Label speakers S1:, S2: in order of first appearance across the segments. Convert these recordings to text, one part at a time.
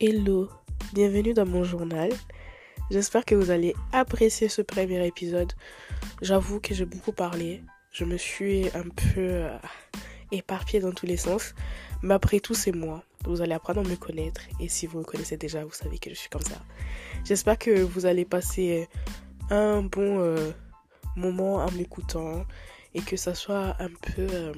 S1: Hello, bienvenue dans mon journal. J'espère que vous allez apprécier ce premier épisode. J'avoue que j'ai beaucoup parlé. Je me suis un peu euh, éparpillée dans tous les sens. Mais après tout, c'est moi. Vous allez apprendre à me connaître. Et si vous me connaissez déjà, vous savez que je suis comme ça. J'espère que vous allez passer un bon euh, moment en m'écoutant. Et que ça soit un peu euh,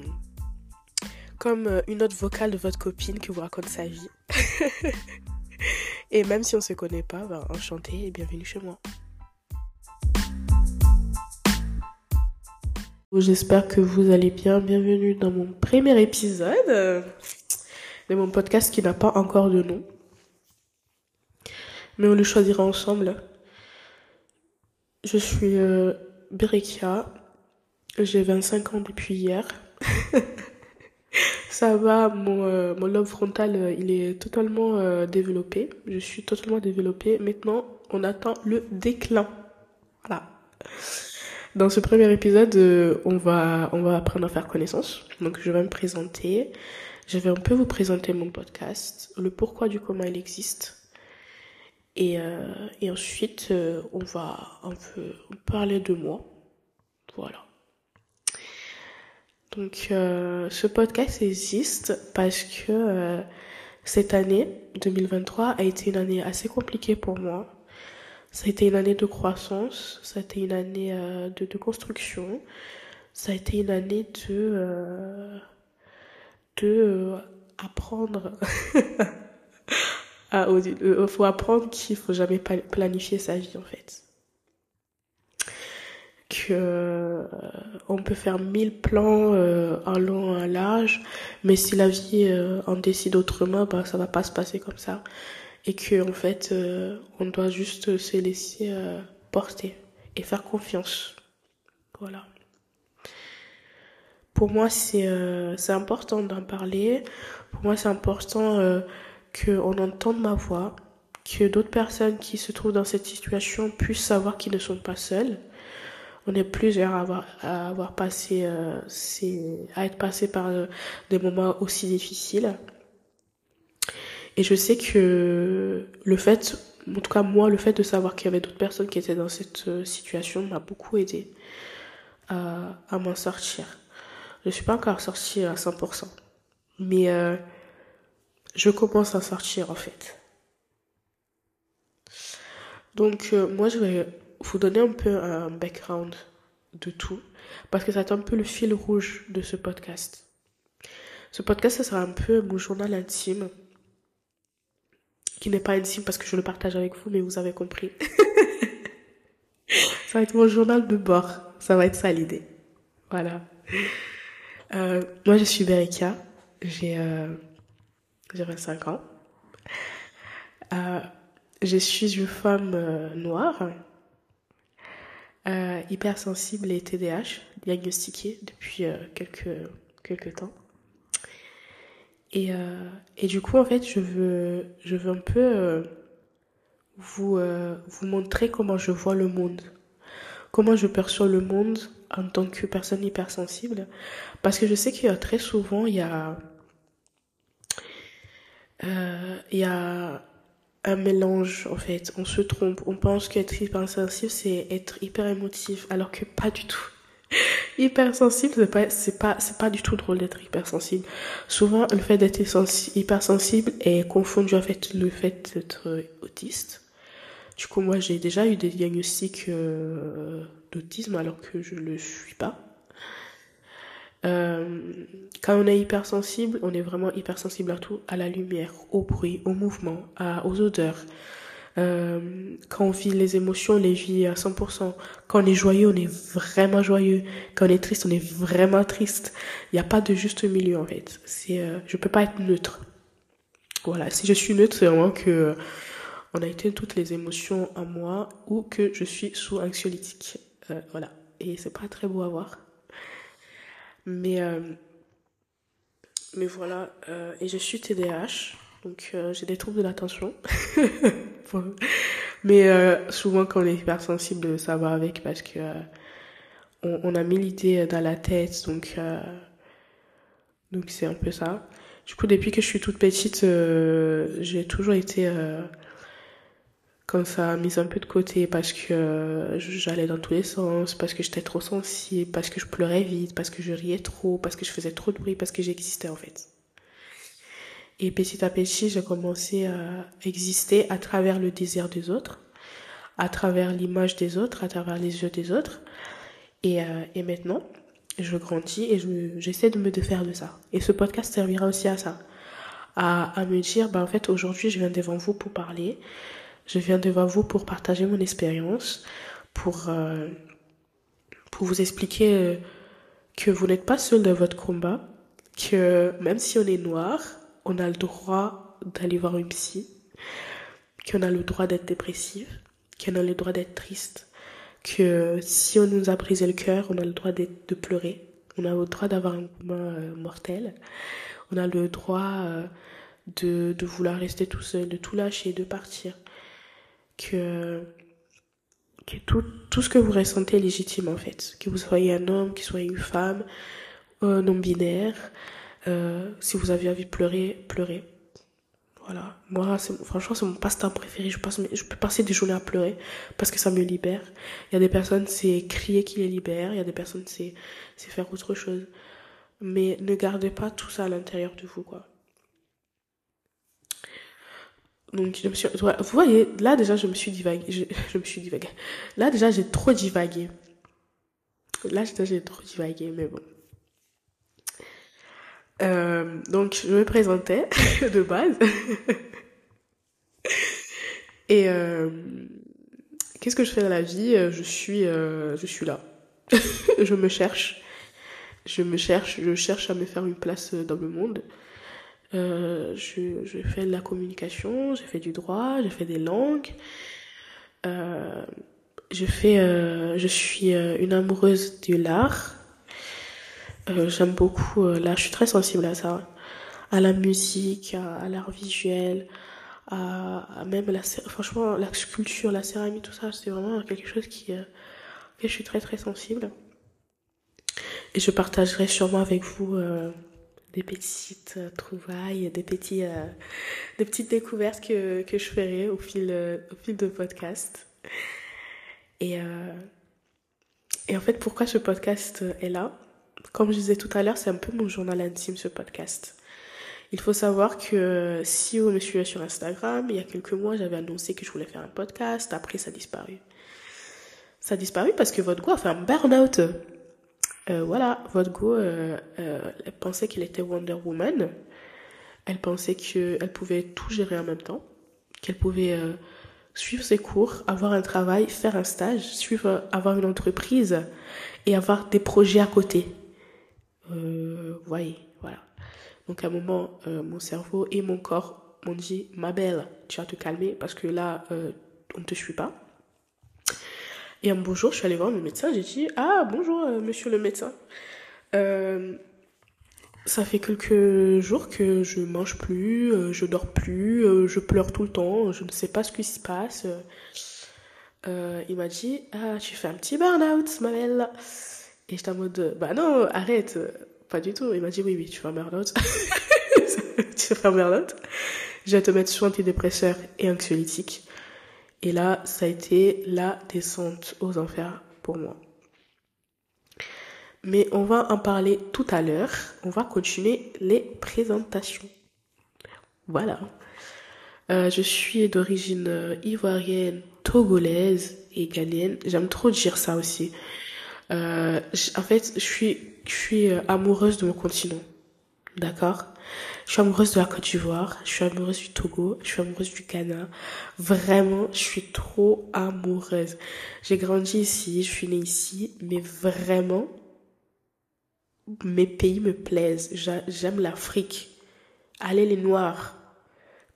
S1: comme une autre vocale de votre copine qui vous raconte sa vie. et même si on ne se connaît pas, ben, enchanté et bienvenue chez moi. J'espère que vous allez bien. Bienvenue dans mon premier épisode de mon podcast qui n'a pas encore de nom. Mais on le choisira ensemble. Je suis euh, J'ai 25 ans depuis hier. Ça va, mon, euh, lobe frontal, euh, il est totalement euh, développé. Je suis totalement développée. Maintenant, on attend le déclin. Voilà. Dans ce premier épisode, on va, on va apprendre à faire connaissance. Donc, je vais me présenter. Je vais un peu vous présenter mon podcast, le pourquoi du comment il existe. Et, et ensuite, on va un peu parler de moi. Voilà. Donc euh, ce podcast existe parce que euh, cette année 2023 a été une année assez compliquée pour moi. Ça a été une année de croissance, ça a été une année euh, de, de, construction, ça a été une année de de apprendre. Il faut apprendre qu'il faut jamais planifier sa vie en fait que euh, on peut faire mille plans euh, en long en large, mais si la vie euh, en décide autrement, bah ça va pas se passer comme ça, et que en fait on doit juste se laisser porter et faire confiance. Voilà. Pour moi c'est c'est important d'en parler. Pour moi c'est important que on entende ma voix, que d'autres personnes qui se trouvent dans cette situation puissent savoir qu'ils ne sont pas seuls on est plusieurs à avoir, à avoir passé, euh, à être passé par euh, des moments aussi difficiles. Et je sais que le fait, en tout cas moi, le fait de savoir qu'il y avait d'autres personnes qui étaient dans cette euh, situation m'a beaucoup aidé à, à m'en sortir. Je suis pas encore sortie à 100%, mais je commence à sortir en fait. Donc moi je vais vous donner un peu un background de tout, parce que c'est un peu le fil rouge de ce podcast. Ce podcast, ça sera un peu mon journal intime, qui n'est pas intime parce que je le partage avec vous, mais vous avez compris. ça va être mon journal de bord, ça va être ça l'idée. Voilà. Euh, moi, je suis Berika, j'ai euh, 25 ans. Euh, je suis une femme euh, noire euh, hypersensible et TDAH, diagnostiqué depuis euh, quelques, quelques temps. Et, euh, et du coup, en fait, je veux, je veux un peu euh, vous, euh, vous montrer comment je vois le monde, comment je perçois le monde en tant que personne hypersensible. Parce que je sais a très souvent, il y a, il y a un mélange en fait. On se trompe. On pense qu'être hypersensible c'est être hyper émotif, alors que pas du tout. hypersensible c'est pas c'est pas c'est pas du tout drôle d'être hypersensible. Souvent le fait d'être hypersensible est confondu fait le fait d'être autiste. Du coup moi j'ai déjà eu des diagnostics euh, d'autisme alors que je le suis pas. Euh, quand on est hypersensible, on est vraiment hypersensible à tout, à la lumière, au bruit, au mouvement, à, aux odeurs. Euh, quand on vit les émotions, on les vit à 100%. Quand on est joyeux, on est vraiment joyeux. Quand on est triste, on est vraiment triste. Il n'y a pas de juste milieu en fait. C'est, euh, je peux pas être neutre. Voilà. Si je suis neutre, c'est vraiment que euh, on a été toutes les émotions en moi ou que je suis sous anxiolytique. Euh, voilà. Et c'est pas très beau à voir. Mais, euh, mais voilà, euh, et je suis TDAH, donc euh, j'ai des troubles de l'attention. mais euh, souvent quand on est hypersensible, ça va avec parce que euh, on, on, a mis l'idée dans la tête, donc donc c'est un peu ça. Du coup, depuis que je suis toute petite, euh, j'ai toujours été euh, comme ça, mise un peu de côté parce que euh, j'allais dans tous les sens, parce que j'étais trop sensible, parce que je pleurais vite, parce que je riais trop, parce que je faisais trop de bruit, parce que j'existais en fait. Et petit à petit, j'ai commencé à exister à travers le désir des autres, à travers l'image des autres, à travers les yeux des autres. Et, euh, et maintenant, je grandis et j'essaie de me défaire de ça. Et ce podcast servira aussi à ça. À, à me dire, bah, en fait, aujourd'hui, je viens devant vous pour parler. Je viens devant vous pour partager mon expérience, pour, euh, pour vous expliquer euh, que vous n'êtes pas seul dans votre combat, que même si on est noir, on a le droit d'aller voir une psy, qu'on a le droit d'être dépressif, qu'on a le droit d'être triste, que si on nous a brisé le cœur, on a le droit de pleurer, on a le droit d'avoir un commun euh, mortel, on a le droit de, de vouloir rester tout seul, de tout lâcher, de partir, que, que tout, tout ce que vous ressentez est légitime en fait, que vous soyez un homme, que vous soyez une femme, non-binaire, euh, si vous avez envie de pleurer, pleurez. Voilà. Moi, franchement, c'est mon passe-temps préféré. Je, passe, je peux passer des journées à pleurer parce que ça me libère. Il y a des personnes, c'est crier qui les libère. Il y a des personnes, c'est faire autre chose. Mais ne gardez pas tout ça à l'intérieur de vous, quoi. Donc, je me suis, vous voyez, là, déjà, je me suis divagué. Je, me suis divagué. Là, déjà, j'ai trop divagué. Là, déjà, j'ai trop divagué, mais bon. Euh, donc, je me présentais de base. Et euh, qu'est-ce que je fais dans la vie? Je suis, euh, je suis là. je me cherche. Je me cherche. Je cherche à me faire une place dans le monde. Euh, je, je fais de la communication, j'ai fait du droit, j'ai fait des langues. Euh, je fais, euh, je suis une amoureuse de l'art. Euh, j'aime beaucoup, euh, là, je suis très sensible à ça, à la musique, à, l'art visuel, à, même la, franchement, la sculpture, la céramique, tout ça, c'est vraiment quelque chose qui, euh, que je suis très très sensible. Et je partagerai sûrement avec vous des petites trouvailles, des petits, des petites découvertes que, que je ferai au fil, au fil de podcast. Et, et en fait, pourquoi ce podcast est là? Comme je disais tout à l'heure, c'est un peu mon journal intime ce podcast. Il faut savoir que si vous me suivez sur Instagram, il y a quelques mois, j'avais annoncé que je voulais faire un podcast. Après, ça a disparu. Ça a disparu parce que votre go a fait un burn-out. Euh, voilà, votre go, euh, euh, elle pensait qu'elle était Wonder Woman. Elle pensait qu'elle pouvait tout gérer en même temps. Qu'elle pouvait euh, suivre ses cours, avoir un travail, faire un stage, suivre, avoir une entreprise et avoir des projets à côté euh, voyez, voilà. Donc à un moment, euh, mon cerveau et mon corps m'ont dit, ma belle, tu vas te calmer parce que là, on ne te suit pas. Et un beau jour, je suis allée voir mon médecin, j'ai dit, ah bonjour euh, monsieur le médecin. Euh, ça fait quelques jours que je mange plus, euh, je dors plus, euh, je pleure tout le temps, je ne sais pas ce qui se passe. il m'a dit, ah tu fais un petit burn-out, ma belle. Et j'étais en mode, bah non, arrête, pas du tout. Il m'a dit, oui, oui, tu fais un burn-out. tu fais un burn-out. Je vais te mettre sur antidépresseur et anxiolytique. Et là, ça a été la descente aux enfers pour moi. Mais on va en parler tout à l'heure. On va continuer les présentations. Voilà. Euh, je suis d'origine euh, ivoirienne, togolaise et ghanéenne. J'aime trop dire ça aussi. Euh, en fait, je suis, je suis euh, amoureuse de mon continent. D'accord? Je suis amoureuse de la Côte d'Ivoire, je suis amoureuse du Togo, je suis amoureuse du Ghana. Vraiment, je suis trop amoureuse. J'ai grandi ici, je suis née ici, mais vraiment, mes pays me plaisent. J'aime l'Afrique. Allez les Noirs.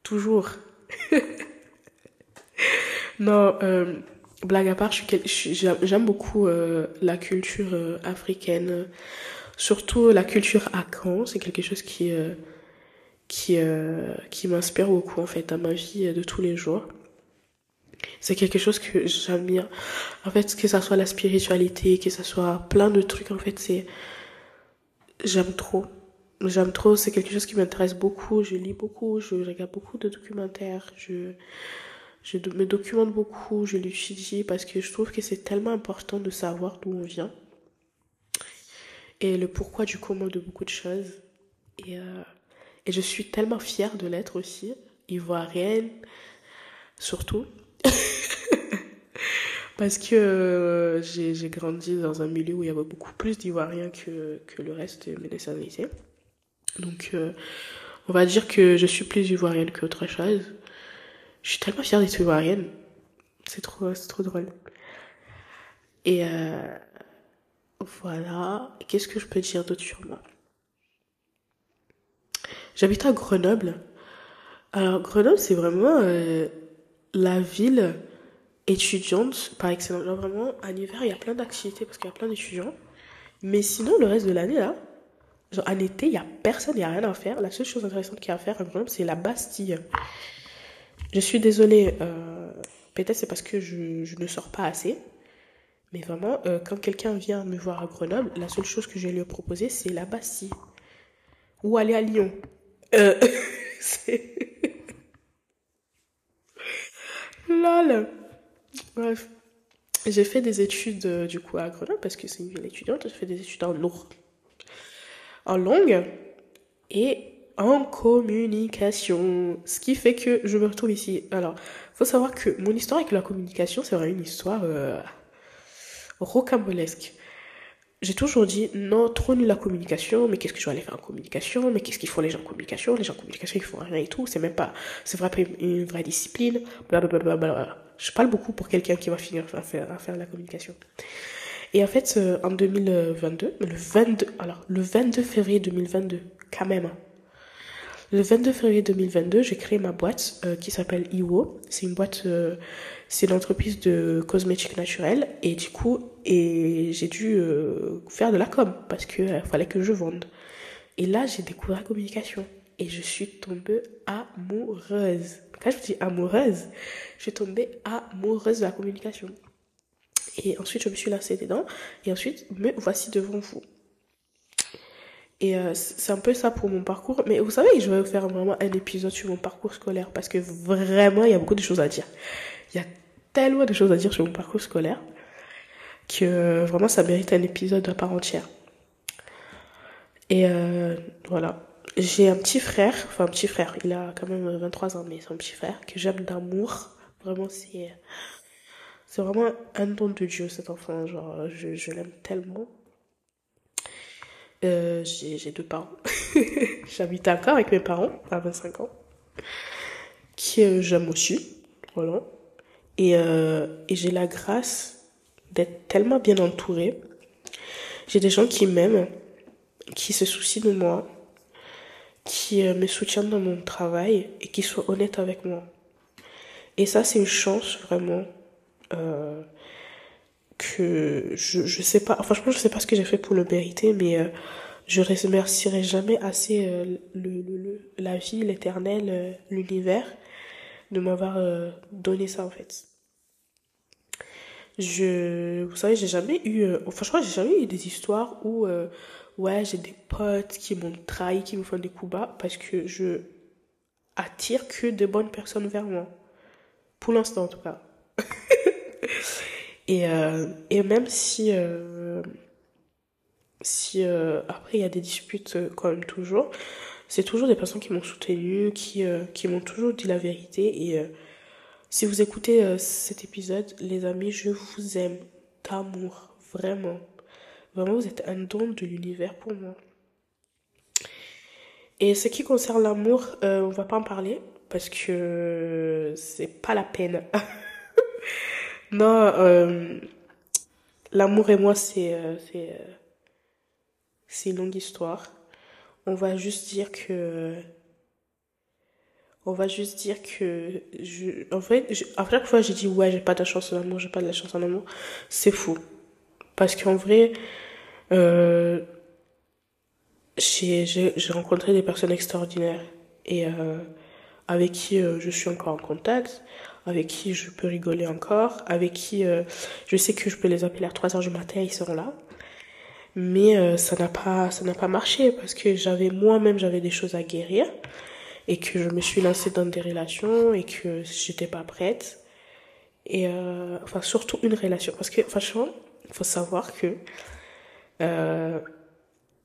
S1: Toujours. non, euh, blague à part, j'aime beaucoup euh, la culture euh, africaine, surtout la culture Akan. C'est quelque chose qui euh, qui euh, qui m'inspire beaucoup en fait à ma vie de tous les jours. C'est quelque chose que j'admire. En fait, que ça soit la spiritualité, que ça soit plein de trucs, en fait, c'est j'aime trop. j'aime trop, c'est quelque chose qui m'intéresse beaucoup. Je lis beaucoup, je regarde beaucoup de documentaires, je, je me documente beaucoup, je l'étudie parce que je trouve que c'est tellement important de savoir d'où on vient et le pourquoi du comment de beaucoup de choses. Et, euh, et je suis tellement fière de l'être aussi, ivoirienne, surtout. Parce que euh, j'ai grandi dans un milieu où il y avait beaucoup plus d'Ivoiriens que, que le reste de mes nationalités. Donc, euh, on va dire que je suis plus ivoirienne qu'autre chose. Je suis tellement fière d'être ivoirienne. C'est trop, trop drôle. Et euh, voilà. Qu'est-ce que je peux dire d'autre sur moi? J'habite à Grenoble. Alors, Grenoble, c'est vraiment euh, la ville étudiante par excellence. vraiment, en hiver, il y a plein d'activités parce qu'il y a plein d'étudiants. Mais sinon, le reste de l'année, là, genre en été, il n'y a personne, il n'y a rien à faire. La seule chose intéressante qu'il y a à faire à Grenoble, c'est la Bastille. Je suis désolée, euh, peut-être c'est parce que je, je, ne sors pas assez. Mais vraiment, euh, quand quelqu'un vient me voir à Grenoble, la seule chose que je vais lui proposer, c'est la Bastille. Ou aller à Lyon. Euh. Lol. Bref. J'ai fait des études euh, du coup à Grenoble parce que c'est une ville étudiante. J'ai fait des études en lourd, en longue et en communication. Ce qui fait que je me retrouve ici. Alors, faut savoir que mon histoire avec la communication, c'est vraiment une histoire euh, rocambolesque. J'ai toujours dit non, trop nul la communication, mais qu'est-ce que je vais aller faire en communication, mais qu'est-ce qu'ils font les gens en communication, les gens en communication ils font rien et tout, c'est même pas, c'est vrai une vraie discipline, blablabla. Je parle beaucoup pour quelqu'un qui va finir à faire, à faire la communication. Et en fait, euh, en 2022, le 22, alors, le 22 février 2022, quand même, hein. le 22 février 2022, j'ai créé ma boîte euh, qui s'appelle Iwo. C'est une boîte, euh, c'est une entreprise de cosmétiques naturels. Et du coup, et j'ai dû faire de la com parce qu'il fallait que je vende. Et là, j'ai découvert la communication. Et je suis tombée amoureuse. Quand je dis amoureuse, je suis tombée amoureuse de la communication. Et ensuite, je me suis lancée dedans. Et ensuite, me voici devant vous. Et euh, c'est un peu ça pour mon parcours. Mais vous savez, je vais faire vraiment un épisode sur mon parcours scolaire parce que vraiment, il y a beaucoup de choses à dire. Il y a tellement de choses à dire sur mon parcours scolaire que vraiment, ça mérite un épisode à part entière. Et euh, voilà. J'ai un petit frère, enfin un petit frère, il a quand même 23 ans, mais c'est un petit frère que j'aime d'amour. Vraiment, c'est c'est vraiment un don de Dieu cet enfant. Genre, je, je l'aime tellement. Euh, j'ai deux parents. J'habite encore avec mes parents à 25 ans, qui j'aime aussi. Voilà. Et, euh, et j'ai la grâce d'être tellement bien entourée. J'ai des gens qui m'aiment, qui se soucient de moi, qui euh, me soutiennent dans mon travail et qui soient honnêtes avec moi. Et ça, c'est une chance vraiment euh, que je je sais pas. Franchement, je sais pas ce que j'ai fait pour le mériter, mais euh, je remercierai jamais assez euh, le, le, la vie, l'éternel, euh, l'univers de m'avoir donné ça en fait. Je, vous savez, j'ai jamais eu, franchement, j'ai jamais eu des histoires où ouais, j'ai des potes qui m'ont trahi, qui me font des coups bas parce que je attire que de bonnes personnes vers moi. Pour l'instant, en tout cas. et, euh, et même si, euh, si euh, après il y a des disputes même toujours, c'est toujours des personnes qui m'ont soutenu, qui, qui m'ont toujours dit la vérité. Et si vous écoutez cet épisode, les amis, je vous aime d'amour, vraiment. Vraiment, vous êtes un don de l'univers pour moi. Et ce qui concerne l'amour, euh, on va pas en parler parce que c'est pas la peine. non, euh, l'amour et moi, c'est euh, euh, c'est une longue histoire. On va juste dire que on va juste dire que je en fait je, à chaque fois j'ai dit ouais j'ai pas de chance en amour j'ai pas de la chance en amour c'est faux parce qu'en vrai euh, j'ai rencontré des personnes extraordinaires. Et euh, avec qui euh, je suis encore en contact, avec qui je peux rigoler encore, avec qui euh, je sais que je peux les appeler à 3 heures du matin, ils seront là. Mais euh, ça n'a pas, ça n'a pas marché parce que j'avais moi-même, j'avais des choses à guérir et que je me suis lancée dans des relations et que j'étais pas prête. Et euh, enfin, surtout une relation. Parce que, franchement, il faut savoir que euh,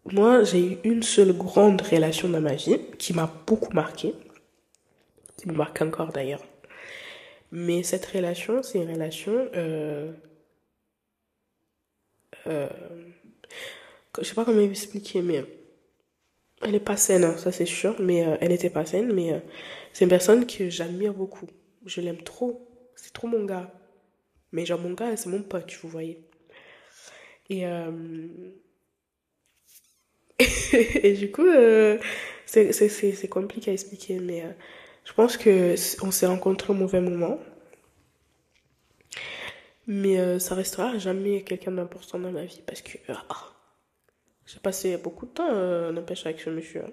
S1: moi, j'ai eu une seule grande relation dans ma vie qui m'a beaucoup marqué, qui me marque encore d'ailleurs. Mais cette relation, c'est une relation, euh, euh, je sais pas comment expliquer, mais elle est pas saine, hein, ça c'est sûr, mais euh, elle n'était pas saine, mais euh, c'est une personne que j'admire beaucoup. Je l'aime trop, c'est trop mon gars. Mais genre mon gars, c'est mon pote, vous voyez. Et euh, du coup, euh, c'est compliqué à expliquer, mais euh, je pense que on s'est rencontrés au mauvais moment. Mais euh, ça restera jamais quelqu'un d'important dans ma vie parce que ah, j'ai passé beaucoup de temps, n'empêche, avec ce monsieur. Hein.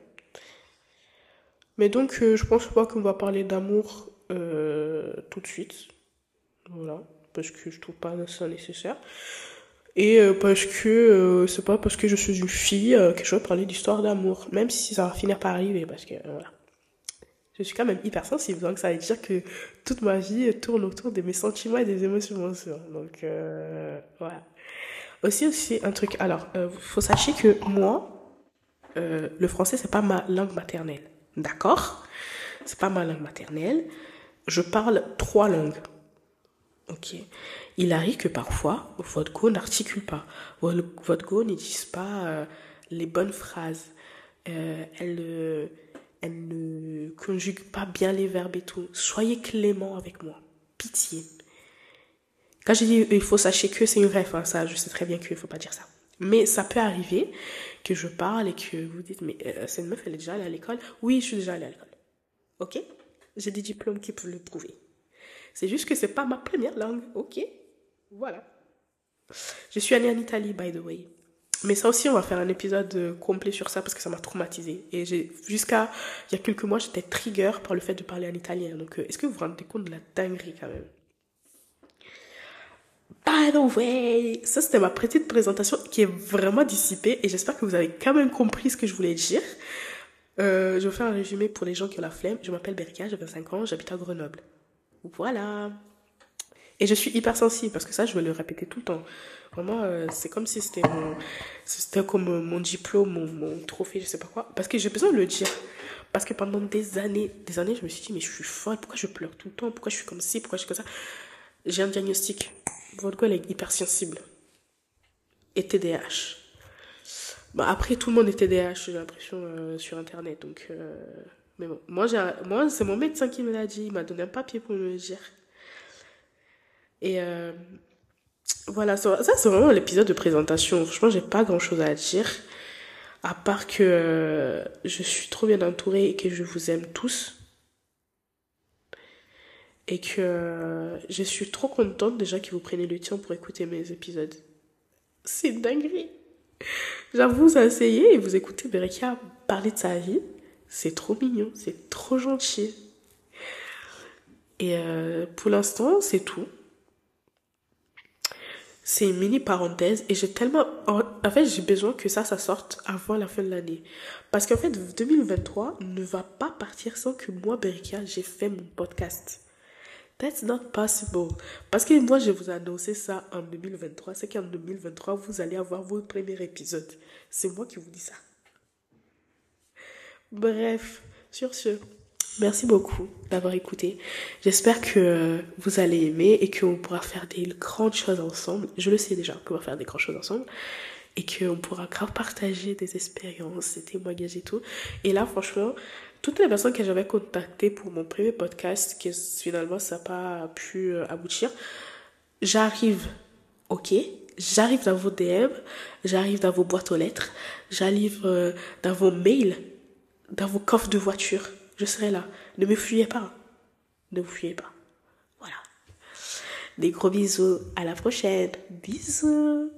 S1: Mais donc, je pense pas qu'on va parler d'amour tout de suite. Voilà, parce que je trouve pas ça nécessaire. Et euh, parce que euh, c'est pas parce que je suis une fille euh, que je veux parler d'histoire d'amour, même si ça va finir par arriver, parce que voilà. Je suis quand même hyper sensible, donc ça veut dire que toute ma vie tourne autour de mes sentiments et des émotions, Donc voilà. Aussi aussi un truc. Alors, faut sachez que moi, le français c'est pas ma langue maternelle, d'accord? C'est pas ma langue maternelle. Je parle trois langues. Ok. Il arrive que parfois, votre go n'articule pas. Votre go ne dise pas euh, les bonnes phrases. Euh, elle, euh, elle ne conjugue pas bien les verbes et tout. Soyez clément avec moi. Pitié. Quand je dis il faut sachez que c'est une vraie fin, ça, je sais très bien qu'il ne faut pas dire ça. Mais ça peut arriver que je parle et que vous dites, mais cette meuf, elle est déjà allée à l'école? Oui, je suis déjà allée à l'école. Ok? J'ai des diplômes qui peuvent le prouver. C'est juste que c'est pas ma première langue. Ok? Voilà. Je suis allée en Italie, by the way. Mais ça aussi, on va faire un épisode euh, complet sur ça parce que ça m'a traumatisé. Et jusqu'à il y a quelques mois, j'étais trigger par le fait de parler en italien. Donc, euh, est-ce que vous vous rendez compte de la dinguerie quand même? By the way, ça c'était ma petite présentation qui est vraiment dissipée et j'espère que vous avez quand même compris ce que je voulais dire. Euh, je vais faire un résumé pour les gens qui ont la flemme. Je m'appelle Berika, j'ai 25 ans, j'habite à Grenoble. Voilà. Et je suis hypersensible parce que ça, je vais le répéter tout le temps. Vraiment, euh, c'est comme si c'était mon, c'était comme mon diplôme, mon, mon, trophée, je sais pas quoi. Parce que j'ai besoin de le dire. Parce que pendant des années, des années, je me suis dit, mais je suis folle, pourquoi je pleure tout le temps, pourquoi je suis comme ci, pourquoi je suis comme ça? J'ai un diagnostic. Votre gueule est hypersensible. Et TDAH. Bon, après, tout le monde est TDAH, j'ai l'impression, euh, sur Internet. Donc, euh, mais bon, moi, moi c'est mon médecin qui me l'a dit. Il m'a donné un papier pour me le dire. Et euh, voilà, ça, c'est vraiment l'épisode de présentation. Franchement, j'ai pas grand chose à dire. À part que euh, je suis trop bien entourée et que je vous aime tous. Et que euh, je suis trop contente déjà que vous preniez le temps pour écouter mes épisodes. C'est dinguerie. J'avoue, vous essayez et vous écoutez Bereka parler de sa vie. C'est trop mignon, c'est trop gentil. Et pour l'instant, c'est tout. C'est une mini parenthèse et j'ai tellement... En fait, j'ai besoin que ça, sorte avant la fin de l'année. Parce qu'en fait, 2023 ne va pas partir sans que moi, Berika, j'ai fait mon podcast. That's not possible. Parce que moi, je vous ai annoncé ça en 2023. C'est qu'en 2023, vous allez avoir votre premier épisode. C'est moi qui vous dis ça. Bref, sur ce, merci beaucoup d'avoir écouté. J'espère que vous allez aimer et qu'on pourra faire des grandes choses ensemble. Je le sais déjà qu'on va faire des grandes choses ensemble et qu'on pourra grave partager des expériences, des témoignages et tout. Et là, franchement, toutes les personnes que j'avais contactées pour mon premier podcast, qui finalement ça n'a pas pu euh, aboutir, j'arrive, ok, j'arrive dans vos DM, j'arrive dans vos boîtes aux lettres, j'arrive euh, dans vos mails dans vos coffres de voiture. Je serai là. Ne me fuyez pas. Ne vous fuyez pas. Voilà. Des gros bisous. À la prochaine. Bisous.